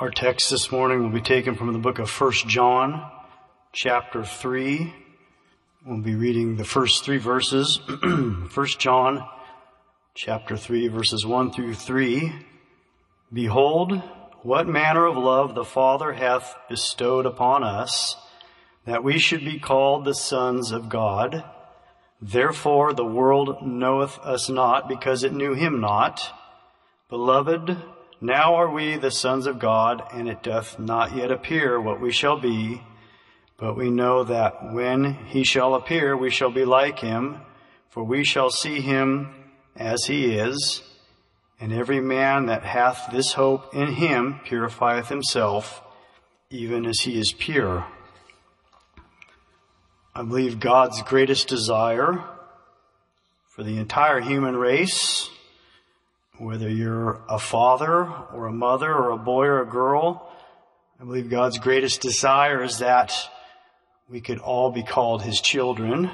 Our text this morning will be taken from the book of 1 John, chapter 3. We'll be reading the first three verses. 1 John, chapter 3, verses 1 through 3. Behold, what manner of love the Father hath bestowed upon us, that we should be called the sons of God. Therefore the world knoweth us not, because it knew him not. Beloved, now are we the sons of God, and it doth not yet appear what we shall be, but we know that when he shall appear, we shall be like him, for we shall see him as he is. And every man that hath this hope in him purifieth himself, even as he is pure. I believe God's greatest desire for the entire human race whether you're a father or a mother or a boy or a girl, I believe God's greatest desire is that we could all be called His children,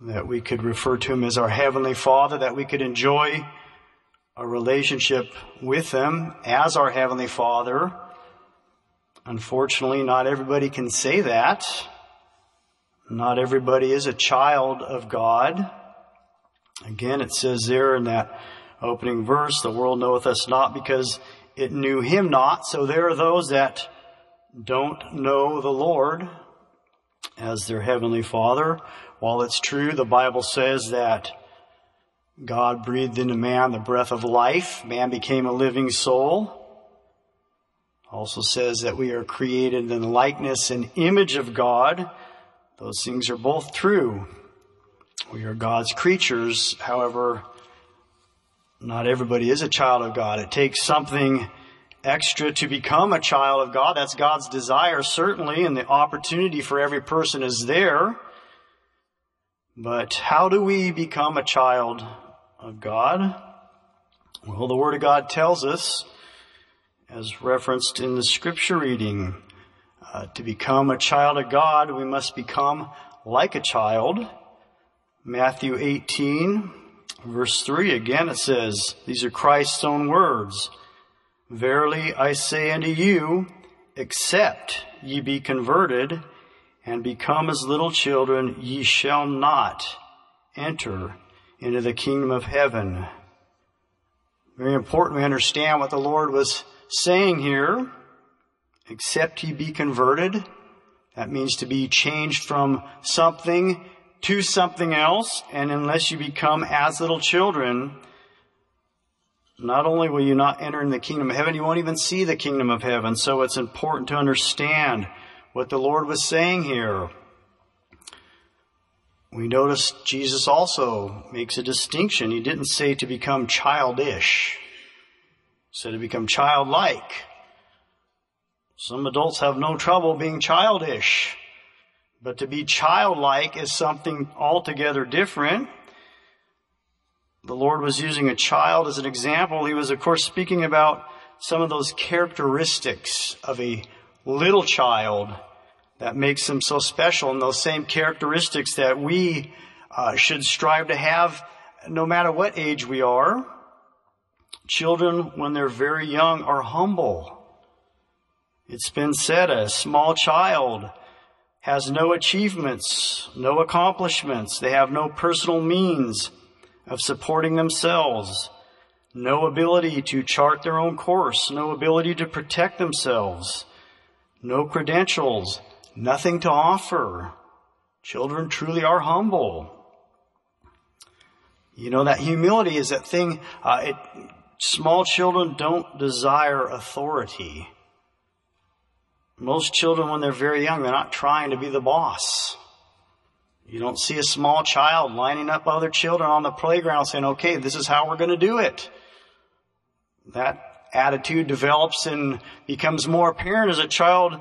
that we could refer to Him as our Heavenly Father, that we could enjoy a relationship with Him as our Heavenly Father. Unfortunately, not everybody can say that. Not everybody is a child of God. Again, it says there in that opening verse, the world knoweth us not because it knew him not. So there are those that don't know the Lord as their heavenly father. While it's true, the Bible says that God breathed into man the breath of life. Man became a living soul. Also says that we are created in the likeness and image of God. Those things are both true. We are God's creatures. However, not everybody is a child of God. It takes something extra to become a child of God. That's God's desire, certainly, and the opportunity for every person is there. But how do we become a child of God? Well, the Word of God tells us, as referenced in the scripture reading, uh, to become a child of God, we must become like a child. Matthew 18, Verse 3 again it says, these are Christ's own words. Verily I say unto you, except ye be converted and become as little children, ye shall not enter into the kingdom of heaven. Very important we understand what the Lord was saying here. Except ye be converted. That means to be changed from something to something else, and unless you become as little children, not only will you not enter in the kingdom of heaven, you won't even see the kingdom of heaven. So it's important to understand what the Lord was saying here. We notice Jesus also makes a distinction. He didn't say to become childish. He said to become childlike. Some adults have no trouble being childish. But to be childlike is something altogether different. The Lord was using a child as an example. He was, of course, speaking about some of those characteristics of a little child that makes them so special and those same characteristics that we uh, should strive to have no matter what age we are. Children, when they're very young, are humble. It's been said a small child has no achievements, no accomplishments. They have no personal means of supporting themselves, no ability to chart their own course, no ability to protect themselves, no credentials, nothing to offer. Children truly are humble. You know, that humility is that thing, uh, it, small children don't desire authority. Most children, when they're very young, they're not trying to be the boss. You don't see a small child lining up other children on the playground saying, okay, this is how we're going to do it. That attitude develops and becomes more apparent as a child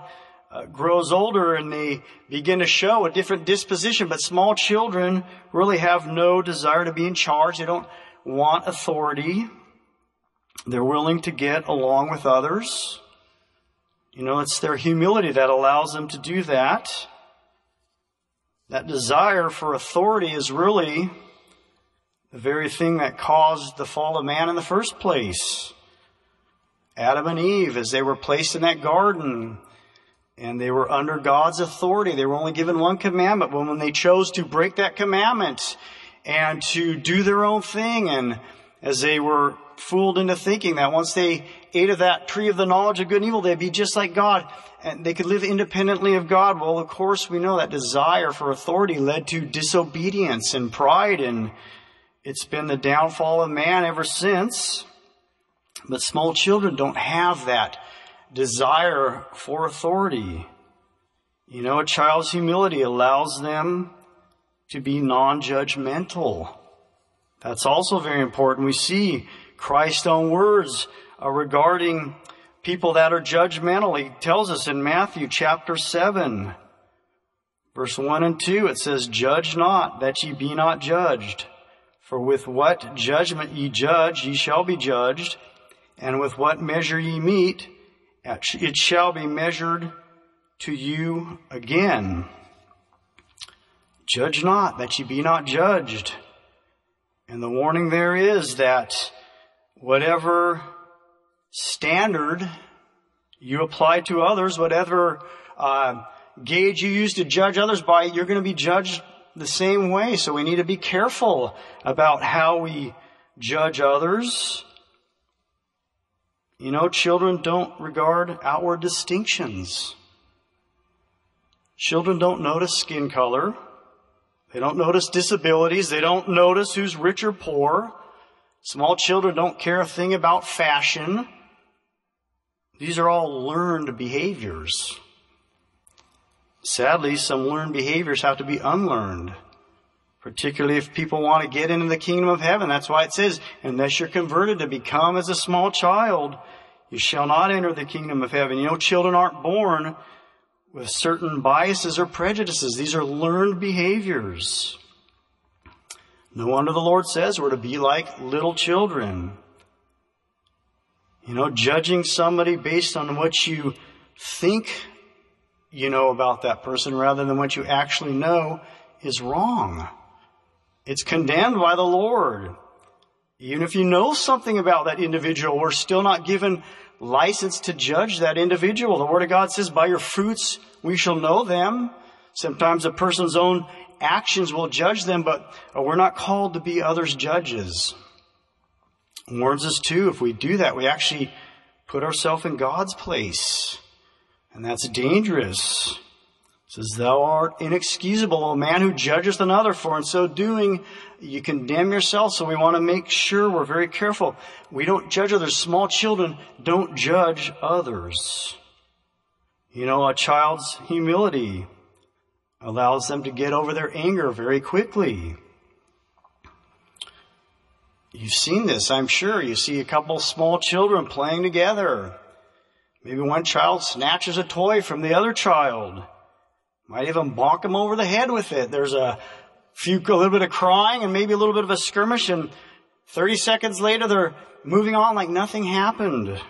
uh, grows older and they begin to show a different disposition. But small children really have no desire to be in charge. They don't want authority. They're willing to get along with others. You know, it's their humility that allows them to do that. That desire for authority is really the very thing that caused the fall of man in the first place. Adam and Eve as they were placed in that garden and they were under God's authority. They were only given one commandment, but when they chose to break that commandment and to do their own thing and as they were fooled into thinking that once they ate of that tree of the knowledge of good and evil, they'd be just like God and they could live independently of God. Well, of course, we know that desire for authority led to disobedience and pride, and it's been the downfall of man ever since. But small children don't have that desire for authority. You know, a child's humility allows them to be non-judgmental. That's also very important. We see Christ's own words uh, regarding people that are judgmental. He tells us in Matthew chapter 7, verse 1 and 2, it says, Judge not that ye be not judged. For with what judgment ye judge, ye shall be judged, and with what measure ye mete, it shall be measured to you again. Judge not that ye be not judged. And the warning there is that whatever standard you apply to others, whatever uh, gauge you use to judge others by, you're going to be judged the same way. So we need to be careful about how we judge others. You know, children don't regard outward distinctions. Children don't notice skin color. They don't notice disabilities. They don't notice who's rich or poor. Small children don't care a thing about fashion. These are all learned behaviors. Sadly, some learned behaviors have to be unlearned. Particularly if people want to get into the kingdom of heaven. That's why it says, unless you're converted to become as a small child, you shall not enter the kingdom of heaven. You know, children aren't born with certain biases or prejudices. These are learned behaviors. No wonder the Lord says we're to be like little children. You know, judging somebody based on what you think you know about that person rather than what you actually know is wrong. It's condemned by the Lord. Even if you know something about that individual, we're still not given license to judge that individual. The Word of God says, by your fruits we shall know them. Sometimes a person's own actions will judge them, but uh, we're not called to be others' judges warns us too, if we do that, we actually put ourselves in God's place. And that's dangerous. It says, Thou art inexcusable, O man who judgeth another, for in so doing you condemn yourself. So we want to make sure we're very careful. We don't judge others. Small children don't judge others. You know, a child's humility allows them to get over their anger very quickly. You've seen this, I'm sure. You see a couple small children playing together. Maybe one child snatches a toy from the other child. Might even bonk him over the head with it. There's a few, a little bit of crying and maybe a little bit of a skirmish and 30 seconds later they're moving on like nothing happened.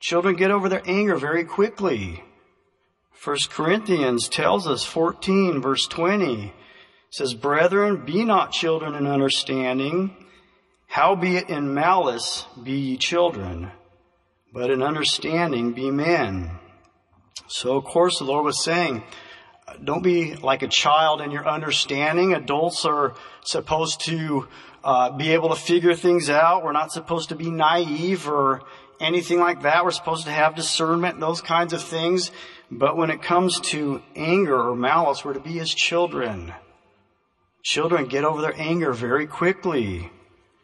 Children get over their anger very quickly. 1 Corinthians tells us 14 verse 20 says, Brethren, be not children in understanding, Howbeit in malice be ye children, but in understanding be men. So of course the Lord was saying, don't be like a child in your understanding. Adults are supposed to uh, be able to figure things out. We're not supposed to be naive or anything like that. We're supposed to have discernment, those kinds of things. But when it comes to anger or malice, we're to be as children. Children get over their anger very quickly.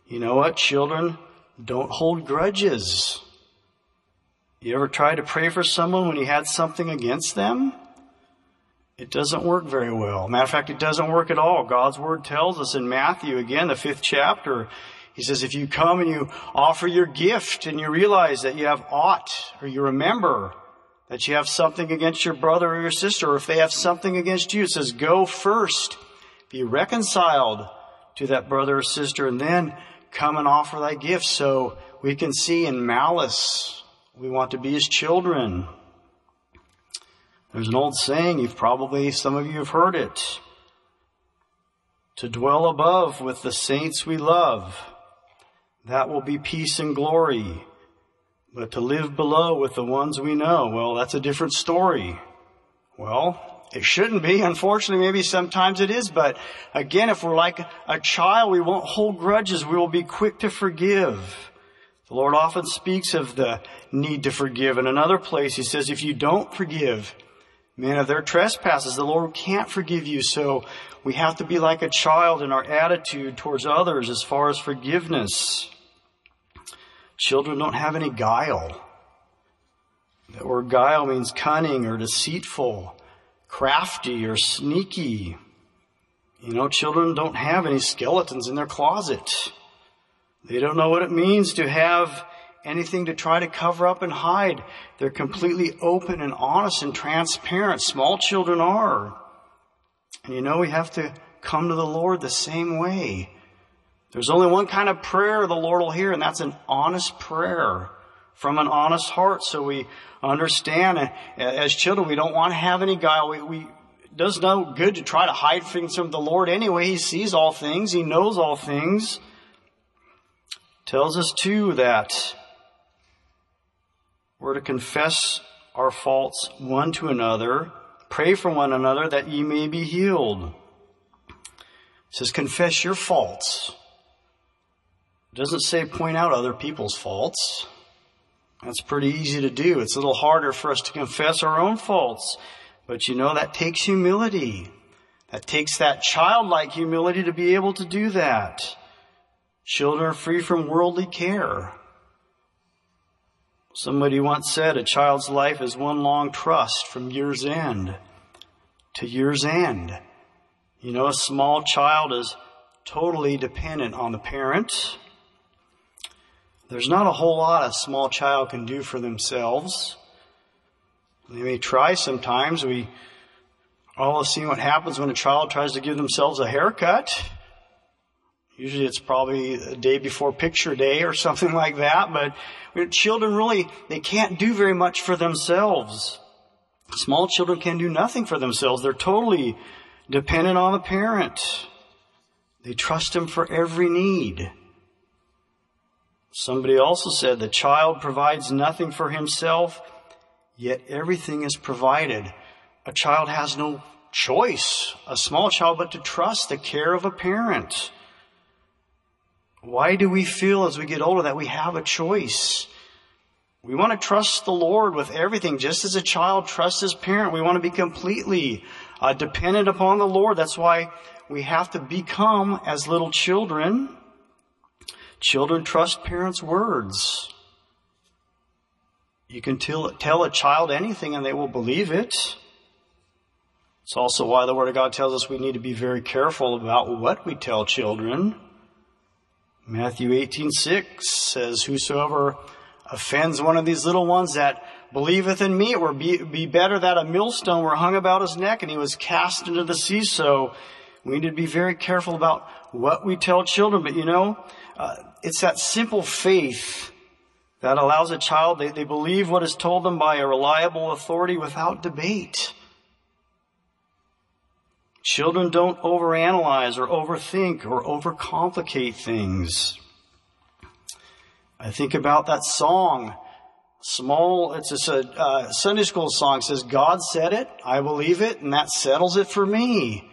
You know what, children? Don't hold grudges. You ever try to pray for someone when you had something against them? It doesn't work very well. Matter of fact, it doesn't work at all. God's word tells us in Matthew, again, the fifth chapter, he says, if you come and you offer your gift and you realize that you have aught, or you remember that you have something against your brother or your sister, or if they have something against you, it says, go first, be reconciled to that brother or sister, and then come and offer thy gift. So we can see in malice, we want to be his children. There's an old saying, you've probably, some of you have heard it. To dwell above with the saints we love. That will be peace and glory. But to live below with the ones we know, well, that's a different story. Well, it shouldn't be. Unfortunately, maybe sometimes it is. But again, if we're like a child, we won't hold grudges. We will be quick to forgive. The Lord often speaks of the need to forgive. In another place, He says, if you don't forgive men of their trespasses, the Lord can't forgive you. So we have to be like a child in our attitude towards others as far as forgiveness. Children don't have any guile. The word guile means cunning or deceitful, crafty or sneaky. You know, children don't have any skeletons in their closet. They don't know what it means to have anything to try to cover up and hide. They're completely open and honest and transparent. Small children are. And you know, we have to come to the Lord the same way. There's only one kind of prayer the Lord will hear, and that's an honest prayer from an honest heart. So we understand as children, we don't want to have any guile. We, we it does no good to try to hide things from the Lord anyway. He sees all things. He knows all things. Tells us too that we're to confess our faults one to another, pray for one another that ye may be healed. It says confess your faults. It doesn't say point out other people's faults. That's pretty easy to do. It's a little harder for us to confess our own faults. But you know, that takes humility. That takes that childlike humility to be able to do that. Children are free from worldly care. Somebody once said a child's life is one long trust from year's end to year's end. You know, a small child is totally dependent on the parent. There's not a whole lot a small child can do for themselves. They may try sometimes. We all have seen what happens when a child tries to give themselves a haircut. Usually it's probably a day before picture day or something like that, but children really, they can't do very much for themselves. Small children can do nothing for themselves. They're totally dependent on the parent. They trust him for every need. Somebody also said the child provides nothing for himself, yet everything is provided. A child has no choice, a small child, but to trust the care of a parent. Why do we feel as we get older that we have a choice? We want to trust the Lord with everything, just as a child trusts his parent. We want to be completely uh, dependent upon the Lord. That's why we have to become as little children. Children trust parents' words. You can tell, tell a child anything and they will believe it. It's also why the Word of God tells us we need to be very careful about what we tell children. Matthew 18:6 says, Whosoever offends one of these little ones that believeth in me, it will be, be better that a millstone were hung about his neck and he was cast into the sea. So we need to be very careful about what we tell children. But you know, uh, it's that simple faith that allows a child, they, they believe what is told them by a reliable authority without debate. Children don't overanalyze or overthink or overcomplicate things. I think about that song, small, it's a uh, Sunday school song, says, God said it, I believe it, and that settles it for me.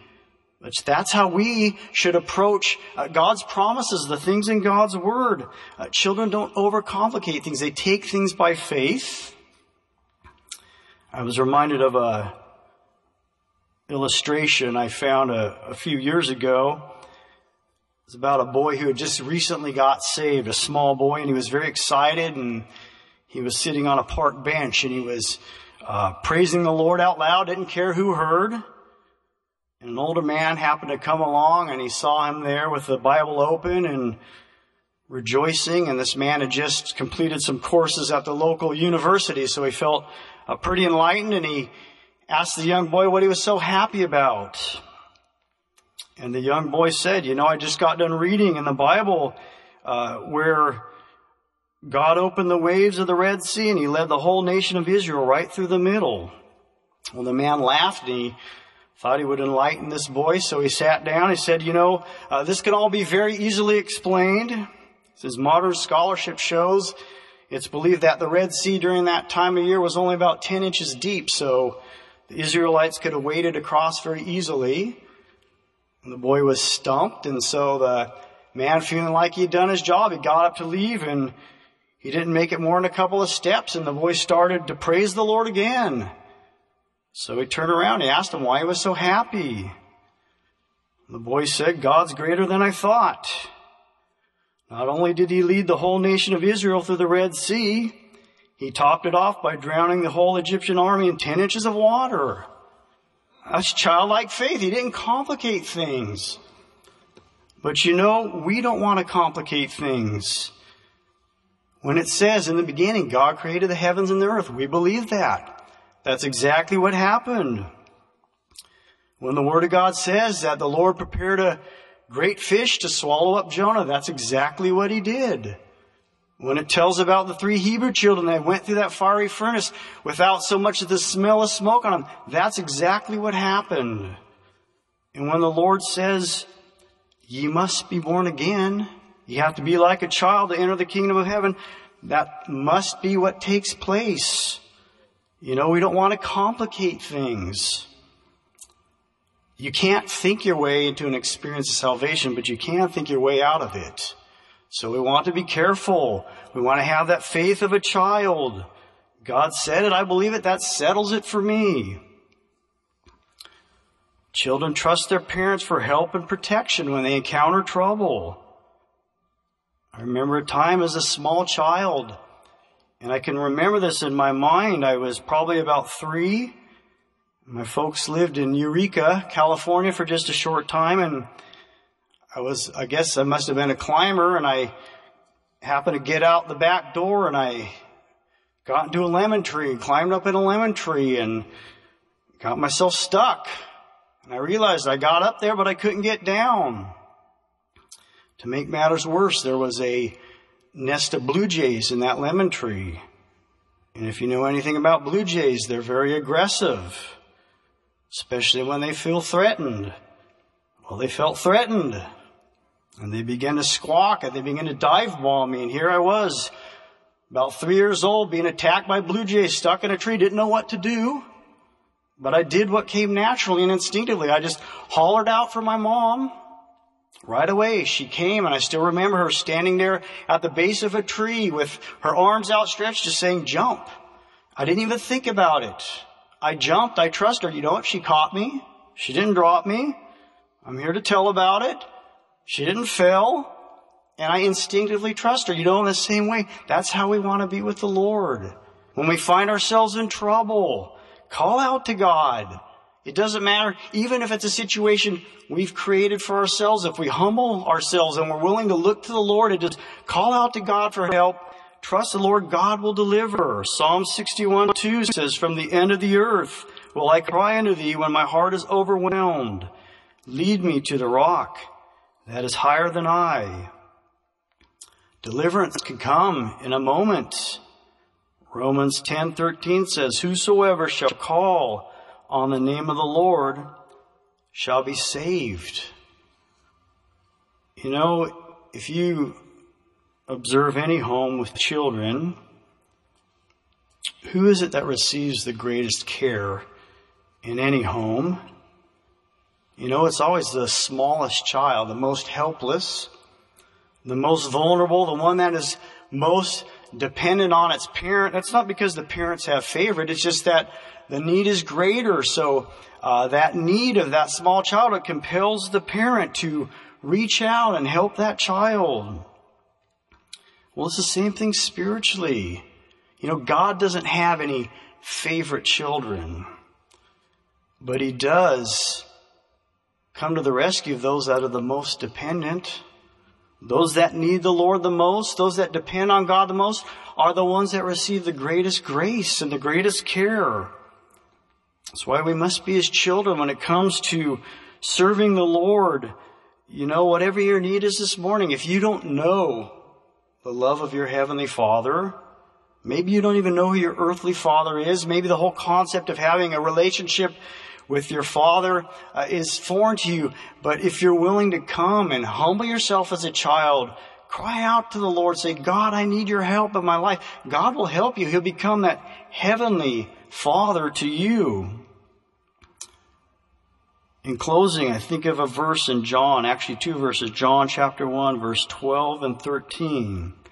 That's how we should approach uh, God's promises, the things in God's Word. Uh, children don't overcomplicate things. They take things by faith. I was reminded of a illustration I found a, a few years ago. It's about a boy who had just recently got saved, a small boy, and he was very excited and he was sitting on a park bench and he was uh, praising the Lord out loud, didn't care who heard. And an older man happened to come along and he saw him there with the Bible open and rejoicing. And this man had just completed some courses at the local university, so he felt uh, pretty enlightened and he asked the young boy what he was so happy about. And the young boy said, You know, I just got done reading in the Bible uh, where God opened the waves of the Red Sea and he led the whole nation of Israel right through the middle. Well, the man laughed and he thought he would enlighten this boy, so he sat down. He said, You know, uh, this can all be very easily explained. As modern scholarship shows, It's believed that the Red Sea during that time of year was only about 10 inches deep, so the Israelites could have waded across very easily. And the boy was stumped, and so the man feeling like he'd done his job, he got up to leave and he didn't make it more than a couple of steps and the boy started to praise the Lord again. So he turned around, he asked him why he was so happy. The boy said, God's greater than I thought. Not only did he lead the whole nation of Israel through the Red Sea, he topped it off by drowning the whole Egyptian army in 10 inches of water. That's childlike faith. He didn't complicate things. But you know, we don't want to complicate things. When it says in the beginning, God created the heavens and the earth, we believe that. That's exactly what happened. When the Word of God says that the Lord prepared a great fish to swallow up Jonah, that's exactly what He did. When it tells about the three Hebrew children that went through that fiery furnace without so much as the smell of smoke on them, that's exactly what happened. And when the Lord says, ye must be born again. You have to be like a child to enter the kingdom of heaven. That must be what takes place. You know, we don't want to complicate things. You can't think your way into an experience of salvation, but you can think your way out of it. So we want to be careful. We want to have that faith of a child. God said it, I believe it, that settles it for me. Children trust their parents for help and protection when they encounter trouble. I remember a time as a small child, and I can remember this in my mind. I was probably about three. My folks lived in Eureka, California for just a short time, and I was, I guess I must have been a climber, and I happened to get out the back door, and I got into a lemon tree, climbed up in a lemon tree, and got myself stuck. And I realized I got up there, but I couldn't get down. To make matters worse, there was a nest of blue jays in that lemon tree. And if you know anything about blue jays, they're very aggressive, especially when they feel threatened. Well, they felt threatened. And they began to squawk and they began to dive bomb me. And here I was, about three years old, being attacked by blue jays, stuck in a tree, didn't know what to do. But I did what came naturally and instinctively. I just hollered out for my mom. Right away, she came and I still remember her standing there at the base of a tree with her arms outstretched just saying, jump. I didn't even think about it. I jumped. I trust her. You know what? She caught me. She didn't drop me. I'm here to tell about it. She didn't fail. And I instinctively trust her. You know, in the same way, that's how we want to be with the Lord. When we find ourselves in trouble, Call out to God. It doesn't matter, even if it's a situation we've created for ourselves, if we humble ourselves and we're willing to look to the Lord and just call out to God for help, trust the Lord, God will deliver. Psalm 61 2 says, From the end of the earth will I cry unto thee when my heart is overwhelmed. Lead me to the rock that is higher than I. Deliverance can come in a moment. Romans 10:13 says, "Whosoever shall call on the name of the Lord shall be saved." You know, if you observe any home with children, who is it that receives the greatest care in any home? You know, it's always the smallest child, the most helpless, the most vulnerable, the one that is most dependent on its parent. That's not because the parents have favorite. It's just that the need is greater. So uh, that need of that small child it compels the parent to reach out and help that child. Well, it's the same thing spiritually. You know, God doesn't have any favorite children, but He does come to the rescue of those that are the most dependent. Those that need the Lord the most, those that depend on God the most, are the ones that receive the greatest grace and the greatest care. That's why we must be His children when it comes to serving the Lord. You know, whatever your need is this morning, if you don't know the love of your Heavenly Father, maybe you don't even know who your earthly Father is, maybe the whole concept of having a relationship with your father uh, is foreign to you. But if you're willing to come and humble yourself as a child, Cry out to the Lord. Say, God, I need your help in my life. God will help you. He'll become that heavenly father to you. In closing, I think of a verse in John, actually two verses, John chapter 1, verse 12 and 13. It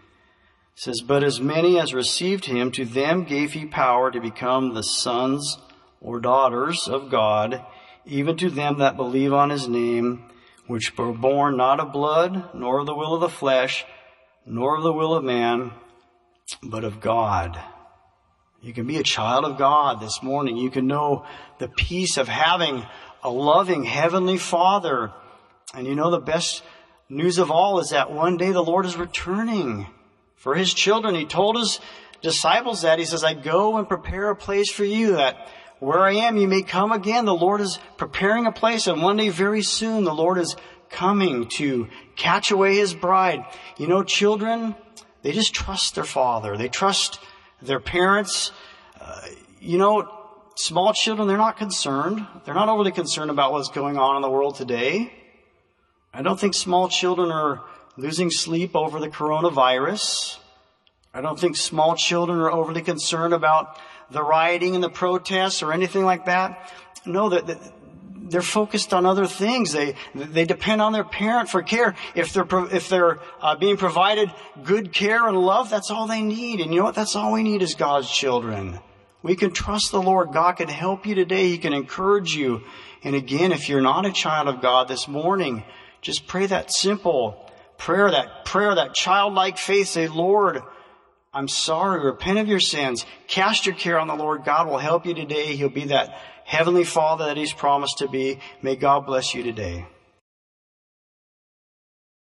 says, But as many as received him, to them gave he power to become the sons or daughters of God, even to them that believe on his name, which were born not of blood, nor of the will of the flesh, nor of the will of man, but of God. You can be a child of God this morning. You can know the peace of having a loving heavenly father. And you know the best news of all is that one day the Lord is returning for his children. He told his disciples that. He says, I go and prepare a place for you that where I am, you may come again. The Lord is preparing a place and one day very soon the Lord is coming to catch away his bride. You know, children, they just trust their father. They trust their parents. Uh, you know, Small children, they're not concerned. They're not overly concerned about what's going on in the world today. I don't think small children are losing sleep over the coronavirus. I don't think small children are overly concerned about the rioting and the protests or anything like that. No, that, they're focused on other things. They they depend on their parent for care. If they're if they're uh, being provided good care and love, that's all they need. And you know what? That's all we need as God's children. We can trust the Lord. God can help you today. He can encourage you. And again, if you're not a child of God this morning, just pray that simple prayer, that prayer, that childlike faith. Say, Lord, I'm sorry. Repent of your sins. Cast your care on the Lord. God will help you today. He'll be that heavenly Father that He's promised to be. May God bless you today.